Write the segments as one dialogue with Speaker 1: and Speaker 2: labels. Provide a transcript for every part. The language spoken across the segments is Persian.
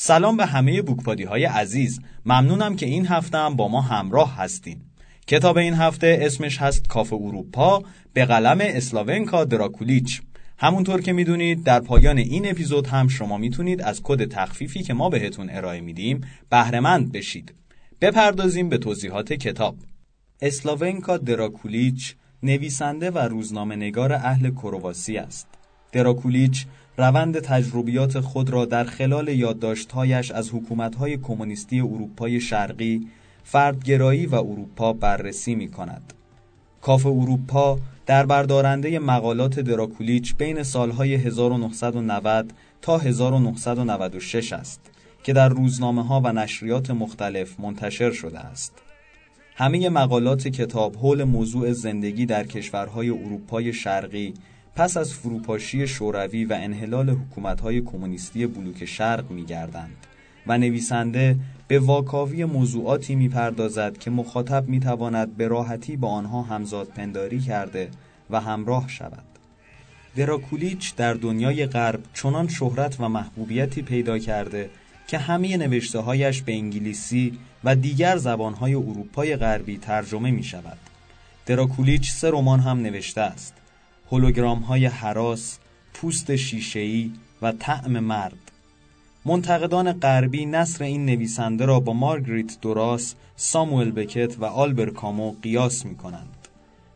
Speaker 1: سلام به همه بوکپادی های عزیز. ممنونم که این هفته هم با ما همراه هستین. کتاب این هفته اسمش هست کاف اروپا به قلم اسلاونکا دراکولیچ. همونطور که می‌دونید در پایان این اپیزود هم شما می‌تونید از کد تخفیفی که ما بهتون ارائه میدیم بهرهمند بشید. بپردازیم به توضیحات کتاب. اسلاونکا دراکولیچ نویسنده و روزنامه نگار اهل کرواسی است. دراکولیچ روند تجربیات خود را در خلال یادداشت‌هایش از حکومت‌های کمونیستی اروپای شرقی، فردگرایی و اروپا بررسی می کند. کاف اروپا در بردارنده مقالات دراکولیچ بین سالهای 1990 تا 1996 است که در روزنامه ها و نشریات مختلف منتشر شده است. همه مقالات کتاب حول موضوع زندگی در کشورهای اروپای شرقی پس از فروپاشی شوروی و انحلال حکومت‌های کمونیستی بلوک شرق می‌گردند و نویسنده به واکاوی موضوعاتی می‌پردازد که مخاطب می‌تواند به راحتی با آنها همزاد پنداری کرده و همراه شود. دراکولیچ در دنیای غرب چنان شهرت و محبوبیتی پیدا کرده که همه نوشته هایش به انگلیسی و دیگر زبانهای اروپای غربی ترجمه می شود. دراکولیچ سه رمان هم نوشته است. هولوگرام های حراس، پوست شیشه‌ای و طعم مرد منتقدان غربی نصر این نویسنده را با مارگریت دوراس، ساموئل بکت و آلبر کامو قیاس می کنند.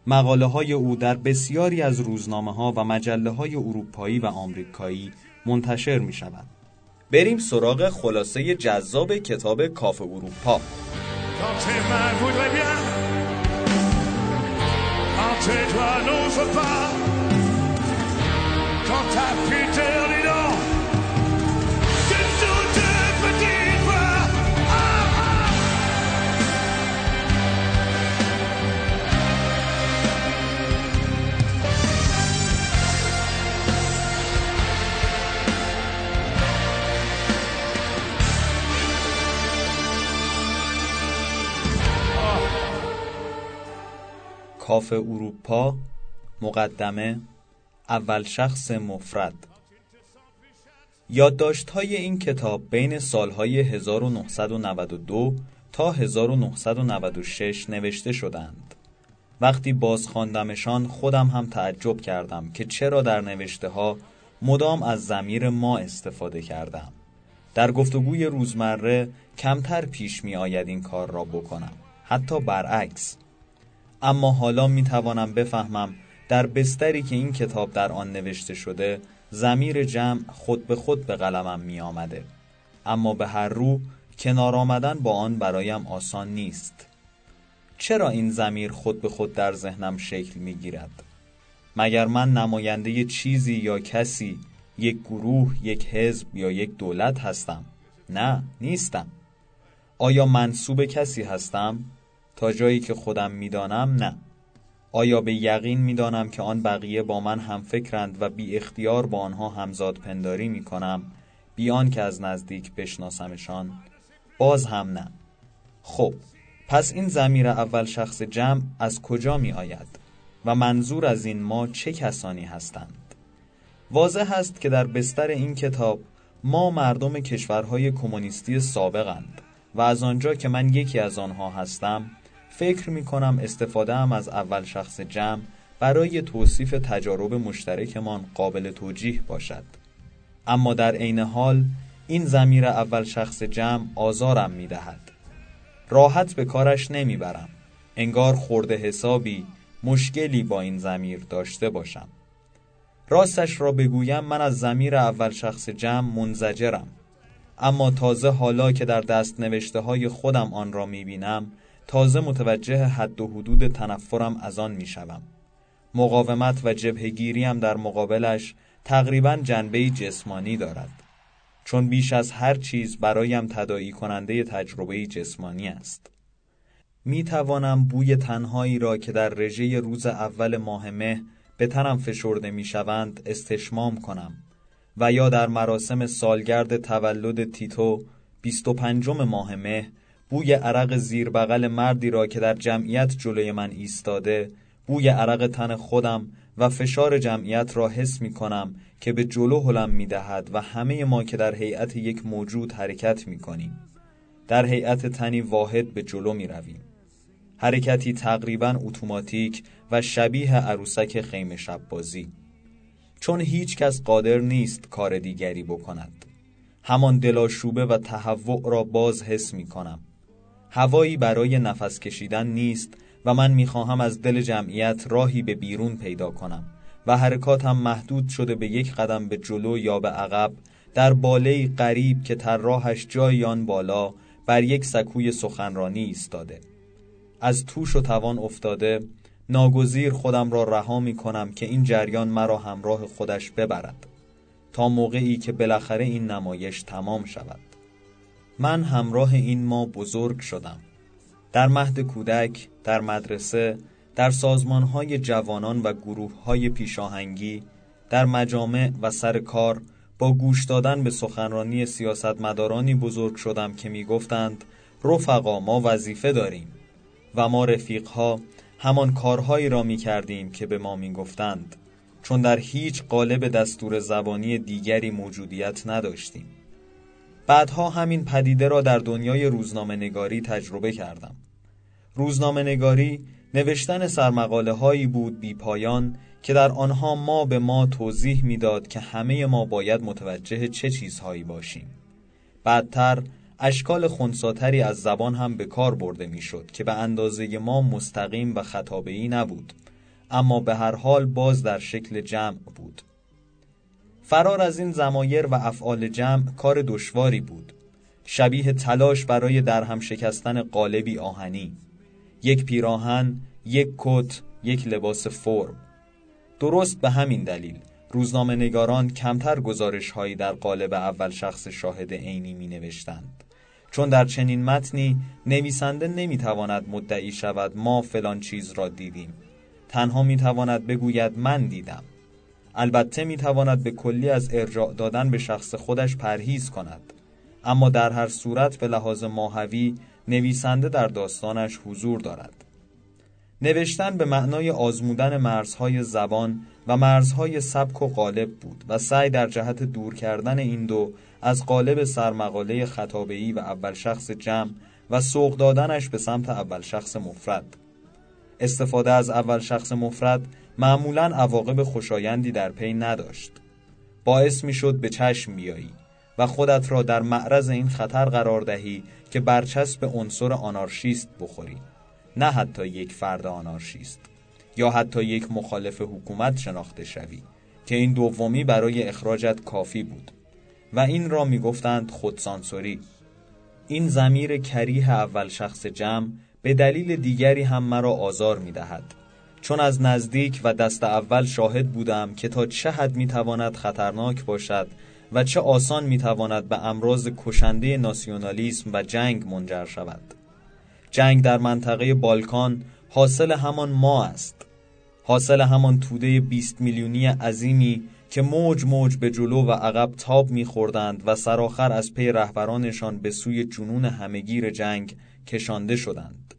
Speaker 1: مقاله های او در بسیاری از روزنامه ها و مجله های اروپایی و آمریکایی منتشر می شود. بریم سراغ خلاصه جذاب کتاب کاف اروپا. کاف اروپا مقدمه اول شخص مفرد یادداشت های این کتاب بین سالهای 1992 تا 1996 نوشته شدند. وقتی باز خواندمشان خودم هم تعجب کردم که چرا در نوشته ها مدام از زمیر ما استفاده کردم. در گفتگوی روزمره کمتر پیش می آید این کار را بکنم. حتی برعکس. اما حالا می توانم بفهمم در بستری که این کتاب در آن نوشته شده زمیر جمع خود به خود به قلمم می آمده. اما به هر رو کنار آمدن با آن برایم آسان نیست چرا این زمیر خود به خود در ذهنم شکل می گیرد؟ مگر من نماینده چیزی یا کسی یک گروه، یک حزب یا یک دولت هستم؟ نه، نیستم آیا منصوب کسی هستم؟ تا جایی که خودم می‌دانم نه آیا به یقین می‌دانم که آن بقیه با من هم فکرند و بی اختیار با آنها همزاد پنداری می کنم بیان که از نزدیک بشناسمشان. باز هم نه. خب پس این زمیر اول شخص جمع از کجا می آید و منظور از این ما چه کسانی هستند؟ واضح است که در بستر این کتاب ما مردم کشورهای کمونیستی سابقند و از آنجا که من یکی از آنها هستم فکر می کنم استفاده هم از اول شخص جمع برای توصیف تجارب مشترکمان قابل توجیه باشد. اما در عین حال این زمیر اول شخص جمع آزارم می دهد راحت به کارش نمی برم انگار خورده حسابی مشکلی با این زمیر داشته باشم. راستش را بگویم من از زمیر اول شخص جمع منزجرم. اما تازه حالا که در دست نوشته های خودم آن را می بینم تازه متوجه حد و حدود تنفرم از آن می شوم. مقاومت و جبهگیریم در مقابلش تقریبا جنبه جسمانی دارد. چون بیش از هر چیز برایم تدایی کننده تجربه جسمانی است. می توانم بوی تنهایی را که در رژه روز اول ماه مه به تنم فشرده می شوند استشمام کنم و یا در مراسم سالگرد تولد تیتو 25 ماه مه بوی عرق زیر بغل مردی را که در جمعیت جلوی من ایستاده بوی عرق تن خودم و فشار جمعیت را حس می کنم که به جلو هلم می دهد و همه ما که در هیئت یک موجود حرکت می کنیم. در هیئت تنی واحد به جلو می رویم. حرکتی تقریبا اتوماتیک و شبیه عروسک خیمه شب بازی. چون هیچ کس قادر نیست کار دیگری بکند. همان دلاشوبه و تهوع را باز حس می کنم. هوایی برای نفس کشیدن نیست و من می‌خواهم از دل جمعیت راهی به بیرون پیدا کنم و حرکاتم محدود شده به یک قدم به جلو یا به عقب در بالای قریب که طراحش جای آن بالا بر یک سکوی سخنرانی ایستاده. از توش و توان افتاده ناگزیر خودم را رها می کنم که این جریان مرا همراه خودش ببرد تا موقعی که بالاخره این نمایش تمام شود. من همراه این ما بزرگ شدم. در مهد کودک، در مدرسه، در سازمانهای جوانان و گروههای پیشاهنگی، در مجامع و سر کار با گوش دادن به سخنرانی سیاستمدارانی بزرگ شدم که می‌گفتند رفقا ما وظیفه داریم و ما رفیقها همان کارهایی را می کردیم که به ما می گفتند چون در هیچ قالب دستور زبانی دیگری موجودیت نداشتیم. بعدها همین پدیده را در دنیای روزنامه نگاری تجربه کردم. روزنامه نگاری نوشتن سرمقاله هایی بود بی پایان که در آنها ما به ما توضیح می‌داد که همه ما باید متوجه چه چیزهایی باشیم. بعدتر اشکال خونساتری از زبان هم به کار برده می‌شد که به اندازه ما مستقیم و خطابه‌ای نبود. اما به هر حال باز در شکل جمع فرار از این زمایر و افعال جمع کار دشواری بود. شبیه تلاش برای درهم شکستن قالبی آهنی. یک پیراهن، یک کت، یک لباس فرم. درست به همین دلیل روزنامه نگاران کمتر گزارش هایی در قالب اول شخص شاهد عینی می نوشتند چون در چنین متنی نویسنده نمی تواند مدعی شود ما فلان چیز را دیدیم. تنها می تواند بگوید من دیدم. البته می تواند به کلی از ارجاع دادن به شخص خودش پرهیز کند. اما در هر صورت به لحاظ ماهوی نویسنده در داستانش حضور دارد. نوشتن به معنای آزمودن مرزهای زبان و مرزهای سبک و قالب بود و سعی در جهت دور کردن این دو از قالب سرمقاله خطابه‌ای و اول شخص جمع و سوق دادنش به سمت اول شخص مفرد. استفاده از اول شخص مفرد معمولا عواقب خوشایندی در پی نداشت. باعث می شد به چشم بیایی و خودت را در معرض این خطر قرار دهی که برچسب عنصر آنارشیست بخوری. نه حتی یک فرد آنارشیست یا حتی یک مخالف حکومت شناخته شوی که این دومی برای اخراجت کافی بود. و این را می‌گفتند خودسانسوری. این زمیر کریه اول شخص جمع به دلیل دیگری هم مرا آزار می دهد. چون از نزدیک و دست اول شاهد بودم که تا چه حد می تواند خطرناک باشد و چه آسان می تواند به امراض کشنده ناسیونالیسم و جنگ منجر شود جنگ در منطقه بالکان حاصل همان ما است حاصل همان توده 20 میلیونی عظیمی که موج موج به جلو و عقب تاب میخوردند و سرآخر از پی رهبرانشان به سوی جنون همگیر جنگ کشانده شدند.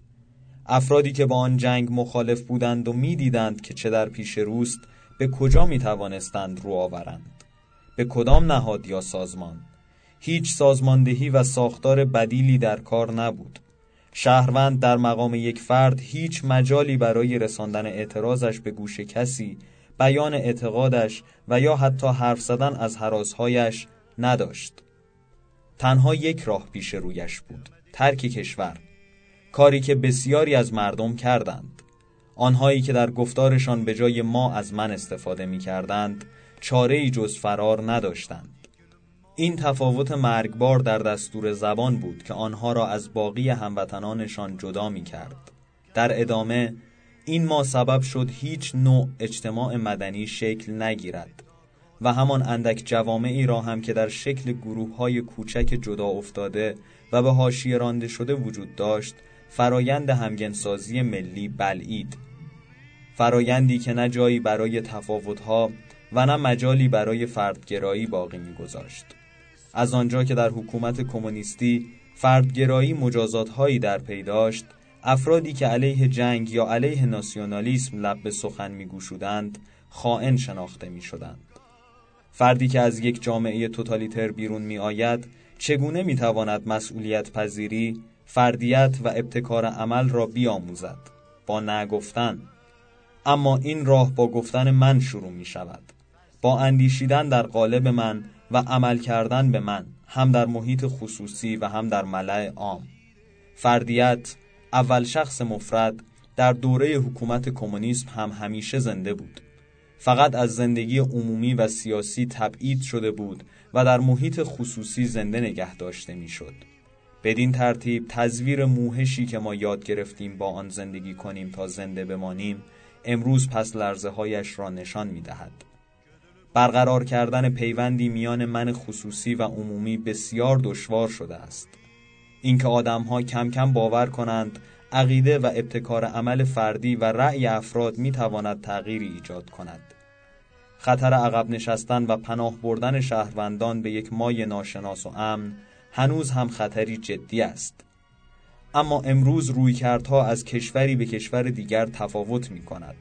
Speaker 1: افرادی که با آن جنگ مخالف بودند و می‌دیدند که چه در پیش روست به کجا می توانستند رو آورند؟ به کدام نهاد یا سازمان؟ هیچ سازماندهی و ساختار بدیلی در کار نبود. شهروند در مقام یک فرد هیچ مجالی برای رساندن اعتراضش به گوش کسی بیان اعتقادش و یا حتی حرف زدن از حراسهایش نداشت. تنها یک راه پیش رویش بود. ترک کشور کاری که بسیاری از مردم کردند. آنهایی که در گفتارشان به جای ما از من استفاده می کردند چاره جز فرار نداشتند. این تفاوت مرگبار در دستور زبان بود که آنها را از باقی هموطنانشان جدا می کرد. در ادامه این ما سبب شد هیچ نوع اجتماع مدنی شکل نگیرد. و همان اندک جوامعی را هم که در شکل گروه های کوچک جدا افتاده و به حاشیه رانده شده وجود داشت فرایند همگنسازی ملی بلعید فرایندی که نه جایی برای تفاوتها و نه مجالی برای فردگرایی باقی میگذاشت از آنجا که در حکومت کمونیستی فردگرایی مجازاتهایی در پی افرادی که علیه جنگ یا علیه ناسیونالیسم لب به سخن میگوشودند خائن شناخته می شدند. فردی که از یک جامعه توتالیتر بیرون می آید چگونه می تواند مسئولیت پذیری، فردیت و ابتکار عمل را بیاموزد؟ با نگفتن اما این راه با گفتن من شروع می شود با اندیشیدن در قالب من و عمل کردن به من هم در محیط خصوصی و هم در ملع عام. فردیت اول شخص مفرد در دوره حکومت کمونیسم هم همیشه زنده بود. فقط از زندگی عمومی و سیاسی تبعید شده بود و در محیط خصوصی زنده نگه داشته می‌شد. بدین ترتیب تزویر موهشی که ما یاد گرفتیم با آن زندگی کنیم تا زنده بمانیم امروز پس لرزه هایش را نشان می دهد. برقرار کردن پیوندی میان من خصوصی و عمومی بسیار دشوار شده است. اینکه آدمها کم کم باور کنند عقیده و ابتکار عمل فردی و رأی افراد می تواند تغییری ایجاد کند. خطر عقب نشستن و پناه بردن شهروندان به یک مای ناشناس و امن هنوز هم خطری جدی است. اما امروز رویکردها از کشوری به کشور دیگر تفاوت می کند.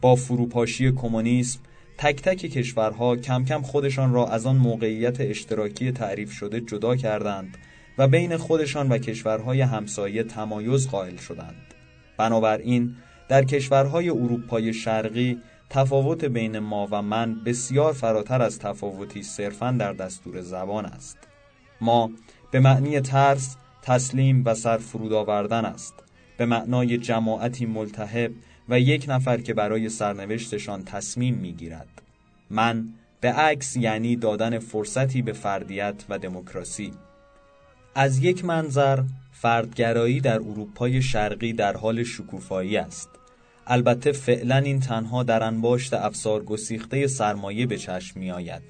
Speaker 1: با فروپاشی کمونیسم تک تک کشورها کم کم خودشان را از آن موقعیت اشتراکی تعریف شده جدا کردند و بین خودشان و کشورهای همسایه تمایز قائل شدند. بنابراین در کشورهای اروپای شرقی تفاوت بین ما و من بسیار فراتر از تفاوتی صرفا در دستور زبان است. ما به معنی ترس، تسلیم و سر فرود آوردن است. به معنای جماعتی ملتهب و یک نفر که برای سرنوشتشان تصمیم می‌گیرد. من به عکس یعنی دادن فرصتی به فردیت و دموکراسی. از یک منظر فردگرایی در اروپای شرقی در حال شکوفایی است. البته فعلا این تنها در انباشت افسار گسیخته سرمایه به چشم می آید.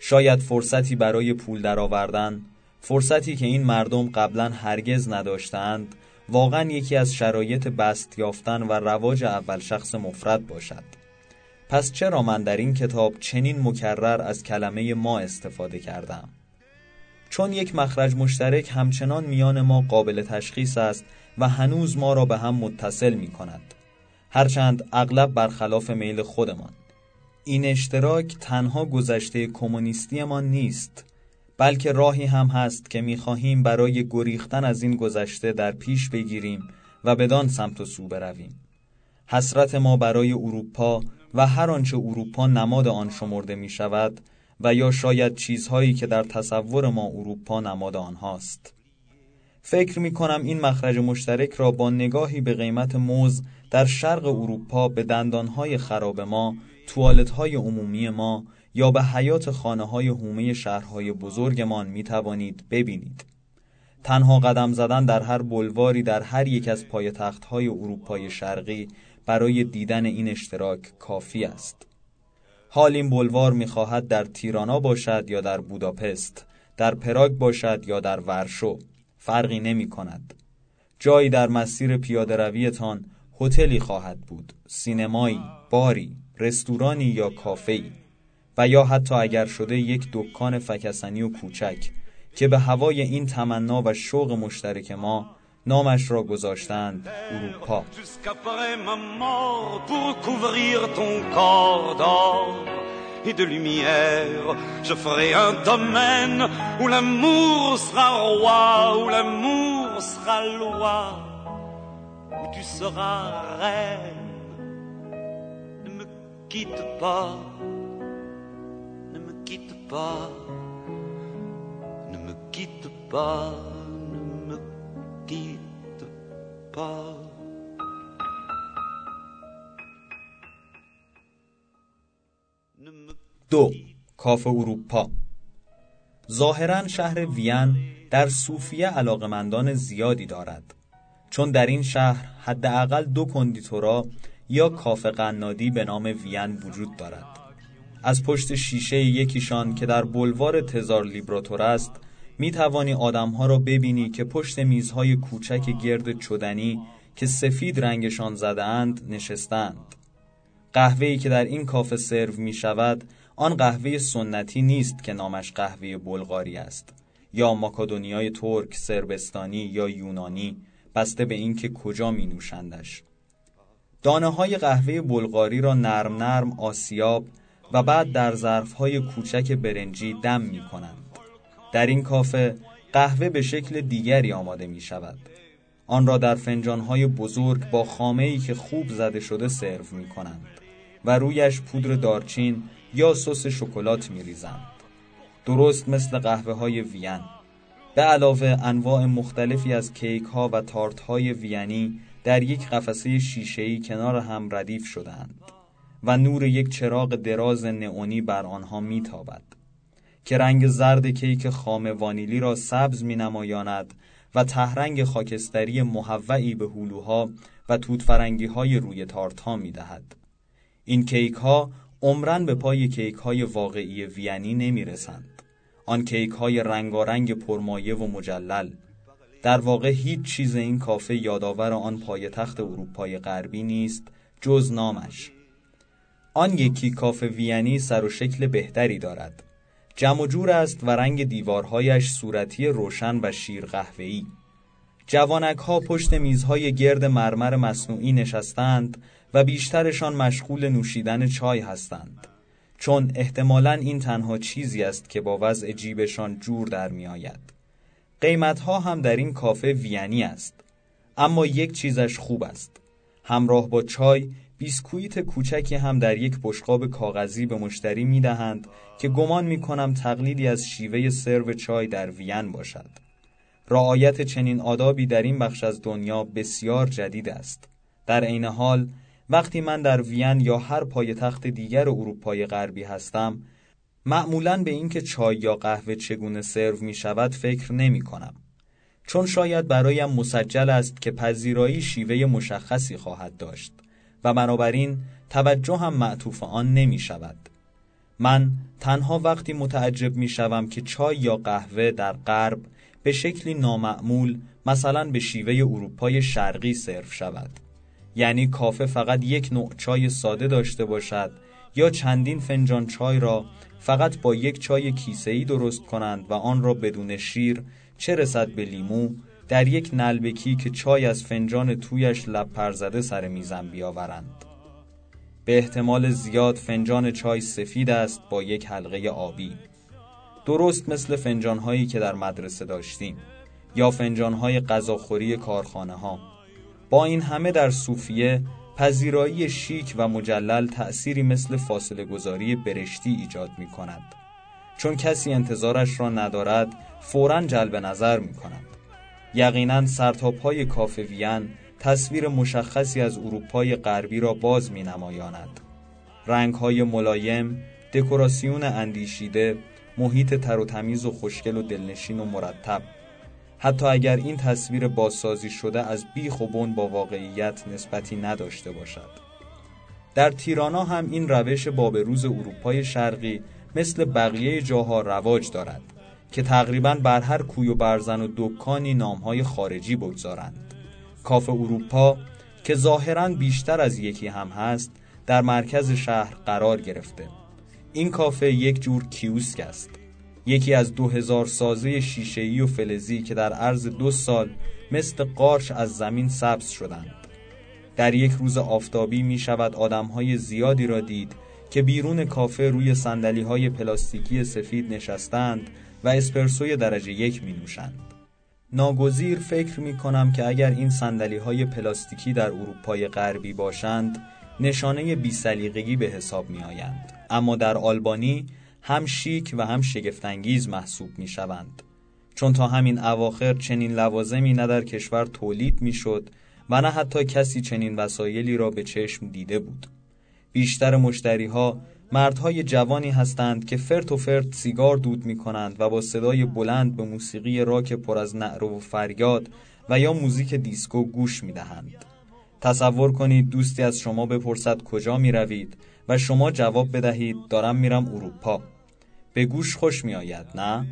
Speaker 1: شاید فرصتی برای پول درآوردن، فرصتی که این مردم قبلا هرگز نداشتند، واقعا یکی از شرایط بست یافتن و رواج اول شخص مفرد باشد. پس چرا من در این کتاب چنین مکرر از کلمه ما استفاده کردم؟ چون یک مخرج مشترک همچنان میان ما قابل تشخیص است و هنوز ما را به هم متصل می کند. هرچند اغلب برخلاف میل خودمان. این اشتراک تنها گذشته کمونیستیمان نیست بلکه راهی هم هست که می‌خواهیم برای گریختن از این گذشته در پیش بگیریم و بدان سمت و سو برویم. حسرت ما برای اروپا و هر آنچه اروپا نماد آن شمرده می شود و یا شاید چیزهایی که در تصور ما اروپا نماد آنهاست. فکر می کنم این مخرج مشترک را با نگاهی به قیمت موز در شرق اروپا به دندانهای خراب ما، توالتهای عمومی ما یا به حیات خانه های حومه شهرهای بزرگمان می توانید ببینید. تنها قدم زدن در هر بلواری در هر یک از های اروپای شرقی برای دیدن این اشتراک کافی است. حال این بلوار می‌خواهد در تیرانا باشد یا در بوداپست، در پراگ باشد یا در ورشو، فرقی نمی کند. جایی در مسیر پیاده رویتان هتلی خواهد بود، سینمایی، باری، رستورانی یا کافه‌ای و یا حتی اگر شده یک دکان فکسنی و کوچک که به هوای این تمنا و شوق مشترک ما نامش را گذاشتند اروپا et de lumière. Je ferai un domaine où l'amour sera roi, où l'amour sera loi, où tu seras reine. Ne me quitte pas, ne me quitte pas, ne me quitte pas, Pas. دو کاف اروپا. ظاهرا شهر وین در صوفیه علاقمندان زیادی دارد. چون در این شهر حداقل دو کندیتورا یا کاف قنادی به نام وین وجود دارد. از پشت شیشه یکیشان که در بلوار تزار لیبراتور است می توانی آدمها را ببینی که پشت میزهای کوچک گرد چدنی که سفید رنگشان زدهاند نشستند. قهوه‌ای که در این کافه سرو می شود آن قهوه سنتی نیست که نامش قهوه بلغاری است. یا ماکادونیای ترک، سربستانی یا یونانی بسته به اینکه کجا می نوشندش دانه های قهوه بلغاری را نرم نرم آسیاب و بعد در ظرف های کوچک برنجی دم می کنند. در این کافه قهوه به شکل دیگری آماده می شود. آن را در فنجان های بزرگ با خامه ای که خوب زده شده سرو می کنند و رویش پودر دارچین یا سس شکلات می ریزند. درست مثل قهوه های وین به علاوه انواع مختلفی از کیک ها و تارت های وینی در یک قفسه شیشه‌ای کنار هم ردیف شدهاند و نور یک چراغ دراز نئونی بر آنها میتابد که رنگ زرد کیک خام وانیلی را سبز می نمایاند و تهرنگ خاکستری محوعی به هلوها و توتفرنگی های روی تارت ها می دهد. این کیک ها عمرن به پای کیک های واقعی وینی نمی رسند. آن کیک های رنگارنگ پرمایه و مجلل در واقع هیچ چیز این کافه یادآور آن پایتخت اروپای غربی نیست جز نامش آن یکی کافه وینی سر و شکل بهتری دارد جمع جور است و رنگ دیوارهایش صورتی روشن و شیر قهوه‌ای جوانک ها پشت میزهای گرد مرمر مصنوعی نشستند و بیشترشان مشغول نوشیدن چای هستند. چون احتمالا این تنها چیزی است که با وضع جیبشان جور در می آید. قیمت ها هم در این کافه وینی است. اما یک چیزش خوب است. همراه با چای بیسکویت کوچکی هم در یک بشقاب کاغذی به مشتری می دهند که گمان می کنم تقلیدی از شیوه سرو چای در وین باشد. رعایت چنین آدابی در این بخش از دنیا بسیار جدید است. در عین حال وقتی من در وین یا هر پایتخت دیگر اروپای غربی هستم معمولا به اینکه چای یا قهوه چگونه سرو می شود فکر نمی کنم. چون شاید برایم مسجل است که پذیرایی شیوه مشخصی خواهد داشت. و بنابراین توجه هم معطوف آن نمی شود. من تنها وقتی متعجب می شوم که چای یا قهوه در غرب به شکلی نامعمول مثلا به شیوه اروپای شرقی سرو شود. یعنی کافه فقط یک نوع چای ساده داشته باشد یا چندین فنجان چای را فقط با یک چای کیسه‌ای درست کنند و آن را بدون شیر چه رسد به لیمو در یک نلبکی که چای از فنجان تویش لب پرزده سر میزم بیاورند به احتمال زیاد فنجان چای سفید است با یک حلقه آبی درست مثل فنجان هایی که در مدرسه داشتیم یا فنجان های غذاخوری کارخانه ها با این همه در صوفیه پذیرایی شیک و مجلل تأثیری مثل فاصله گذاری برشتی ایجاد می کند. چون کسی انتظارش را ندارد فورا جلب نظر می کند. یقینا سرتاپای کافه وین تصویر مشخصی از اروپای غربی را باز می نمایاند. رنگ های ملایم، دکوراسیون اندیشیده، محیط تر و تمیز و خوشگل و دلنشین و مرتب. حتی اگر این تصویر بازسازی شده از بیخ و بن با واقعیت نسبتی نداشته باشد. در تیرانا هم این روش بابروز اروپای شرقی مثل بقیه جاها رواج دارد. که تقریبا بر هر کوی و برزن و دکانی نامهای خارجی بگذارند. کاف اروپا که ظاهرا بیشتر از یکی هم هست در مرکز شهر قرار گرفته. این کافه یک جور کیوسک است. یکی از دو هزار سازه شیشه‌ای و فلزی که در عرض دو سال مثل قارش از زمین سبز شدند. در یک روز آفتابی می شود آدم های زیادی را دید که بیرون کافه روی سندلی های پلاستیکی سفید نشستند و اسپرسوی درجه یک می نوشند. ناگزیر فکر می کنم که اگر این سندلی های پلاستیکی در اروپای غربی باشند نشانه بیسلیقگی به حساب می آیند. اما در آلبانی هم شیک و هم شگفتانگیز محسوب می شوند. چون تا همین اواخر چنین لوازمی نه در کشور تولید می شد و نه حتی کسی چنین وسایلی را به چشم دیده بود. بیشتر مشتری ها مردهای جوانی هستند که فرت و فرت سیگار دود می کنند و با صدای بلند به موسیقی راک پر از نعره و فریاد و یا موزیک دیسکو گوش می دهند. تصور کنید دوستی از شما بپرسد کجا می روید و شما جواب بدهید دارم میرم اروپا. به گوش خوش می آید نه؟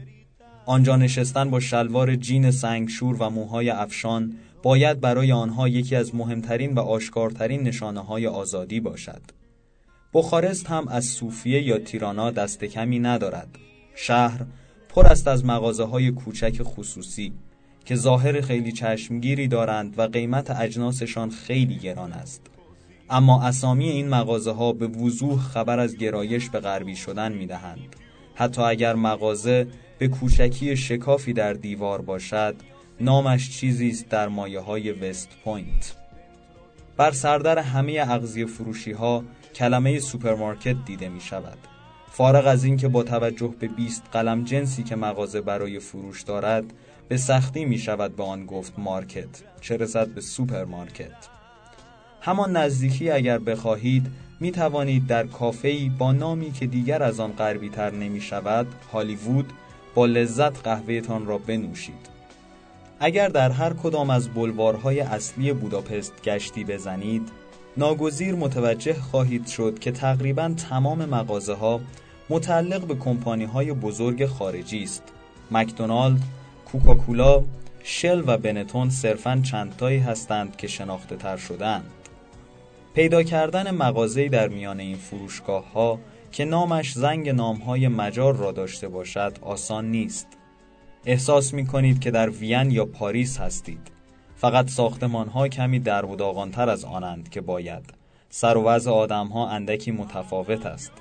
Speaker 1: آنجا نشستن با شلوار جین سنگشور و موهای افشان باید برای آنها یکی از مهمترین و آشکارترین نشانه های آزادی باشد. بخارست هم از صوفیه یا تیرانا دست کمی ندارد. شهر پر است از مغازه های کوچک خصوصی که ظاهر خیلی چشمگیری دارند و قیمت اجناسشان خیلی گران است. اما اسامی این مغازه ها به وضوح خبر از گرایش به غربی شدن می دهند. حتی اگر مغازه به کوچکی شکافی در دیوار باشد نامش چیزی است در مایه های وست پوینت بر سردر همه اغذیه فروشی ها کلمه سوپرمارکت دیده می شود فارغ از اینکه با توجه به 20 قلم جنسی که مغازه برای فروش دارد به سختی می شود به آن گفت market چه رسد به سوپرمارکت. همان نزدیکی اگر بخواهید می توانید در کافه‌ای با نامی که دیگر از آن غربی تر نمی شود هالیوود با لذت قهوهتان را بنوشید. اگر در هر کدام از بلوارهای اصلی بوداپست گشتی بزنید ناگزیر متوجه خواهید شد که تقریبا تمام مغازه ها متعلق به کمپانی های بزرگ خارجی است. مکدونالد، کوکاکولا، شل و بنتون صرفا چندتایی هستند که شناخته تر شدند پیدا کردن مغازه‌ای در میان این فروشگاه ها که نامش زنگ نامهای مجار را داشته باشد آسان نیست. احساس می کنید که در وین یا پاریس هستید. فقط ساختمان ها کمی در و از آنند که باید سر و وضع آدم ها اندکی متفاوت است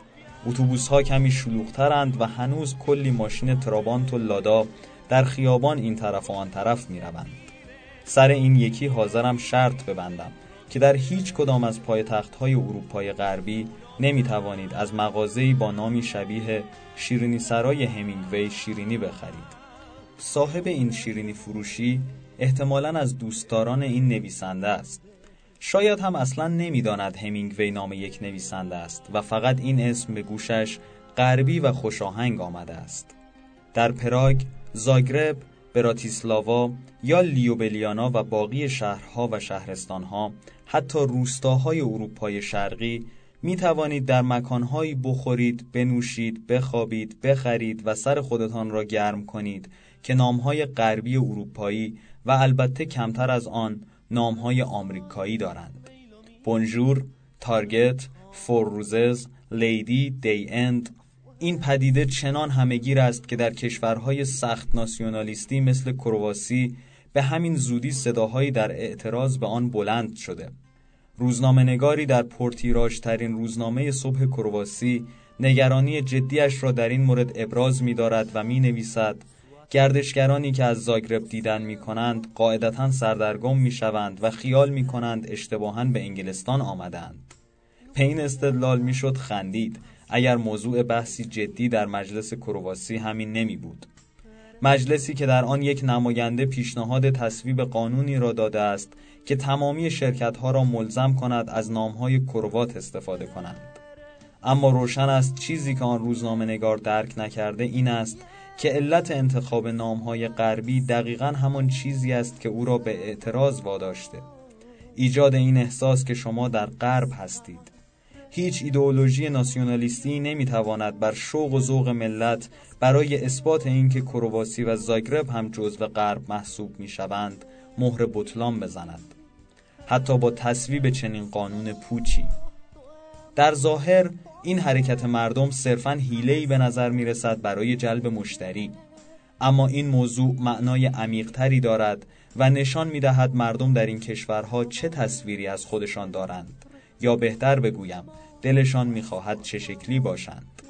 Speaker 1: اتوبوس ها کمی شلوغترند و هنوز کلی ماشین ترابانت و لادا در خیابان این طرف و آن طرف می روند. سر این یکی حاضرم شرط ببندم که در هیچ کدام از پایتخت های اروپای غربی نمی توانید از مغازه‌ای با نامی شبیه شیرینی سرای همینگوی شیرینی بخرید. صاحب این شیرینی فروشی احتمالا از دوستداران این نویسنده است. شاید هم اصلا نمی‌داند همینگوی نام یک نویسنده است و فقط این اسم به گوشش غربی و خوشاهنگ آمده است. در پراگ، زاگرب، براتیسلاوا یا لیوبلیانا و باقی شهرها و شهرستانها حتی روستاهای اروپای شرقی می توانید در مکانهایی بخورید، بنوشید، بخوابید، بخرید و سر خودتان را گرم کنید که نامهای غربی اروپایی و البته کمتر از آن نامهای آمریکایی دارند. بونژور، تارگت، فور روزز، لیدی، دی اند این پدیده چنان همهگیر است که در کشورهای سخت ناسیونالیستی مثل کرواسی به همین زودی صداهایی در اعتراض به آن بلند شده. روزنامه نگاری در پورتیراش ترین روزنامه صبح کرواسی نگرانی جدیش را در این مورد ابراز می دارد و می نویسد گردشگرانی که از زاگرب دیدن می کنند قاعدتا سردرگم می شوند و خیال می کنند اشتباها به انگلستان آمدند. پین استدلال می شد خندید اگر موضوع بحثی جدی در مجلس کرواسی همین نمی بود. مجلسی که در آن یک نماینده پیشنهاد تصویب قانونی را داده است که تمامی شرکت ها را ملزم کند از نامهای کروات استفاده کنند. اما روشن است چیزی که آن روزنامه نگار درک نکرده این است که علت انتخاب نامهای غربی دقیقا همان چیزی است که او را به اعتراض واداشته. ایجاد این احساس که شما در غرب هستید. هیچ ایدئولوژی ناسیونالیستی نمی‌تواند بر شوق و ذوق ملت برای اثبات اینکه کرواسی و زاگرب هم جزو غرب محسوب می‌شوند مهر بطلان بزند. حتی با تصویب چنین قانون پوچی. در ظاهر این حرکت مردم صرفا حیله‌ای به نظر می رسد برای جلب مشتری. اما این موضوع معنای عمیقتری دارد و نشان می دهد مردم در این کشورها چه تصویری از خودشان دارند. یا بهتر بگویم دلشان می‌خواهد چه شکلی باشند.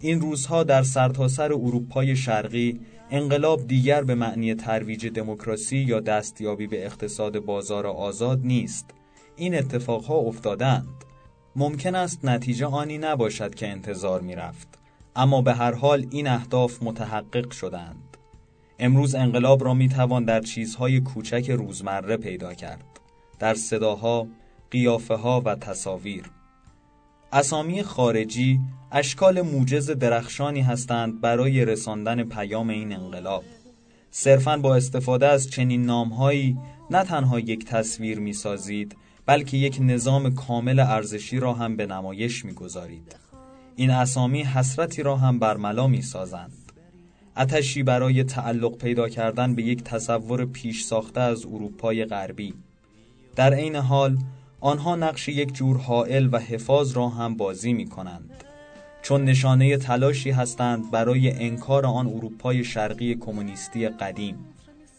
Speaker 1: این روزها در سرتاسر سر اروپای شرقی انقلاب دیگر به معنی ترویج دموکراسی یا دستیابی به اقتصاد بازار آزاد نیست. این اتفاقها افتادند ممکن است نتیجه آنی نباشد که انتظار می رفت. اما به هر حال این اهداف متحقق شدند. امروز انقلاب را می توان در چیزهای کوچک روزمره پیدا کرد. در صداها، قیافه ها و تصاویر. اسامی خارجی اشکال موجز درخشانی هستند برای رساندن پیام این انقلاب. صرفاً با استفاده از چنین نامهایی نه تنها یک تصویر می سازید بلکه یک نظام کامل ارزشی را هم به نمایش می‌گذارید. این اسامی حسرتی را هم برملا می سازند اتشی برای تعلق پیدا کردن به یک تصور پیش ساخته از اروپای غربی. در عین حال آنها نقش یک جور حائل و حفاظ را هم بازی می کنند چون نشانه تلاشی هستند برای انکار آن اروپای شرقی کمونیستی قدیم.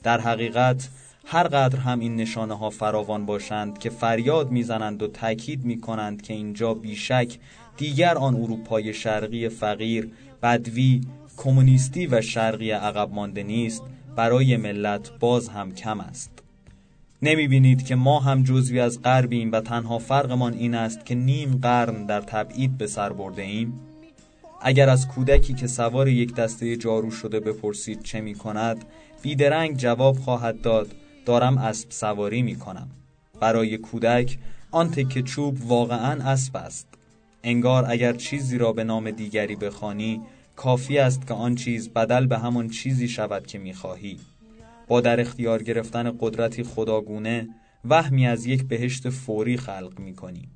Speaker 1: در حقیقت هر قدر هم این نشانه ها فراوان باشند که فریاد می‌زنند و تاکید می کنند که اینجا بیشک دیگر آن اروپای شرقی فقیر، بدوی، کمونیستی و شرقی عقب مانده نیست برای ملت باز هم کم است. نمی بینید که ما هم جزوی از غربیم و تنها فرقمان این است که نیم قرن در تبعید به سر برده ایم؟ اگر از کودکی که سوار یک دسته جارو شده بپرسید چه می کند بیدرنگ جواب خواهد داد دارم اسب سواری می کنم برای کودک آن تکه چوب واقعا اسب است. انگار اگر چیزی را به نام دیگری بخوانی کافی است که آن چیز بدل به همان چیزی شود که می‌خواهی. با در اختیار گرفتن قدرتی خداگونه وهمی از یک بهشت فوری خلق می‌کنی.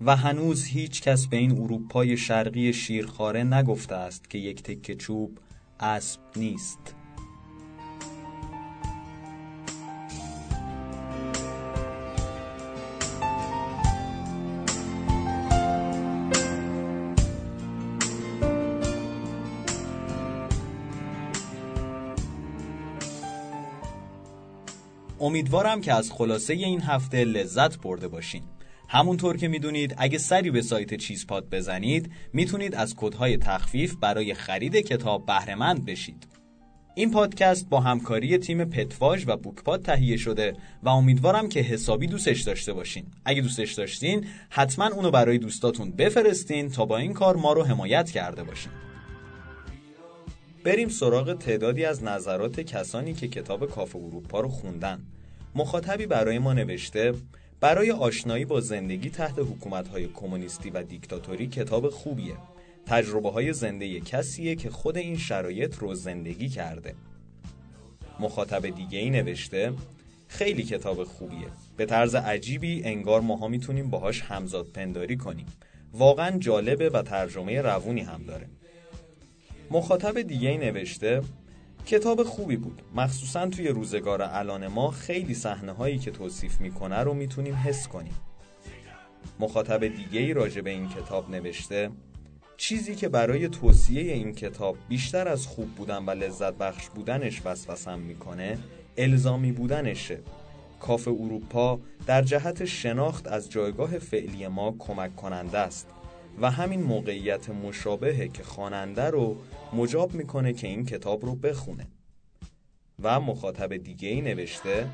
Speaker 1: و هنوز هیچ کس به این اروپای شرقی شیرخواره نگفته است که یک تکه چوب اسب نیست. امیدوارم که از خلاصه این هفته لذت برده باشین. همونطور که می‌دونید اگه سری به سایت چیزپاد بزنید می‌تونید از کدهای تخفیف برای خرید کتاب بهرهمند بشید. این پادکست با همکاری تیم پتواژ و بوکپاد تهیه شده و امیدوارم که حسابی دوستش داشته باشین. اگه دوستش داشتین حتما اونو برای دوستاتون بفرستین تا با این کار ما رو حمایت کرده باشین. بریم سراغ تعدادی از نظرات کسانی که کتاب کاف اروپا رو خوندن. مخاطبی برای ما نوشته برای آشنایی با زندگی تحت حکومت‌های کمونیستی و دیکتاتوری کتاب خوبیه. تجربه های زنده کسیه که خود این شرایط رو زندگی کرده. مخاطب دیگه ای نوشته خیلی کتاب خوبیه. به طرز عجیبی انگار ماها می‌تونیم باهاش همزاد پنداری کنیم. واقعا جالبه و ترجمه روونی هم داره. مخاطب دیگه ای نوشته کتاب خوبی بود. مخصوصا توی روزگار الان ما خیلی صحنه هایی که توصیف می‌کنه رو می‌تونیم حس کنیم. مخاطب دیگه ای راجع به این کتاب نوشته چیزی که برای توصیه این کتاب بیشتر از خوب بودن و لذت بخش بودنش وسوسم می‌کنه الزامی بودنشه. کاف اروپا در جهت شناخت از جایگاه فعلی ما کمک کننده است و همین موقعیت مشابهه که خواننده رو مجاب می‌کنه که این کتاب رو بخونه. و مخاطب دیگه ای نوشته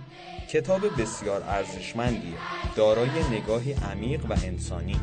Speaker 1: کتاب بسیار ارزشمندیه دارای نگاهی عمیق و انسانی.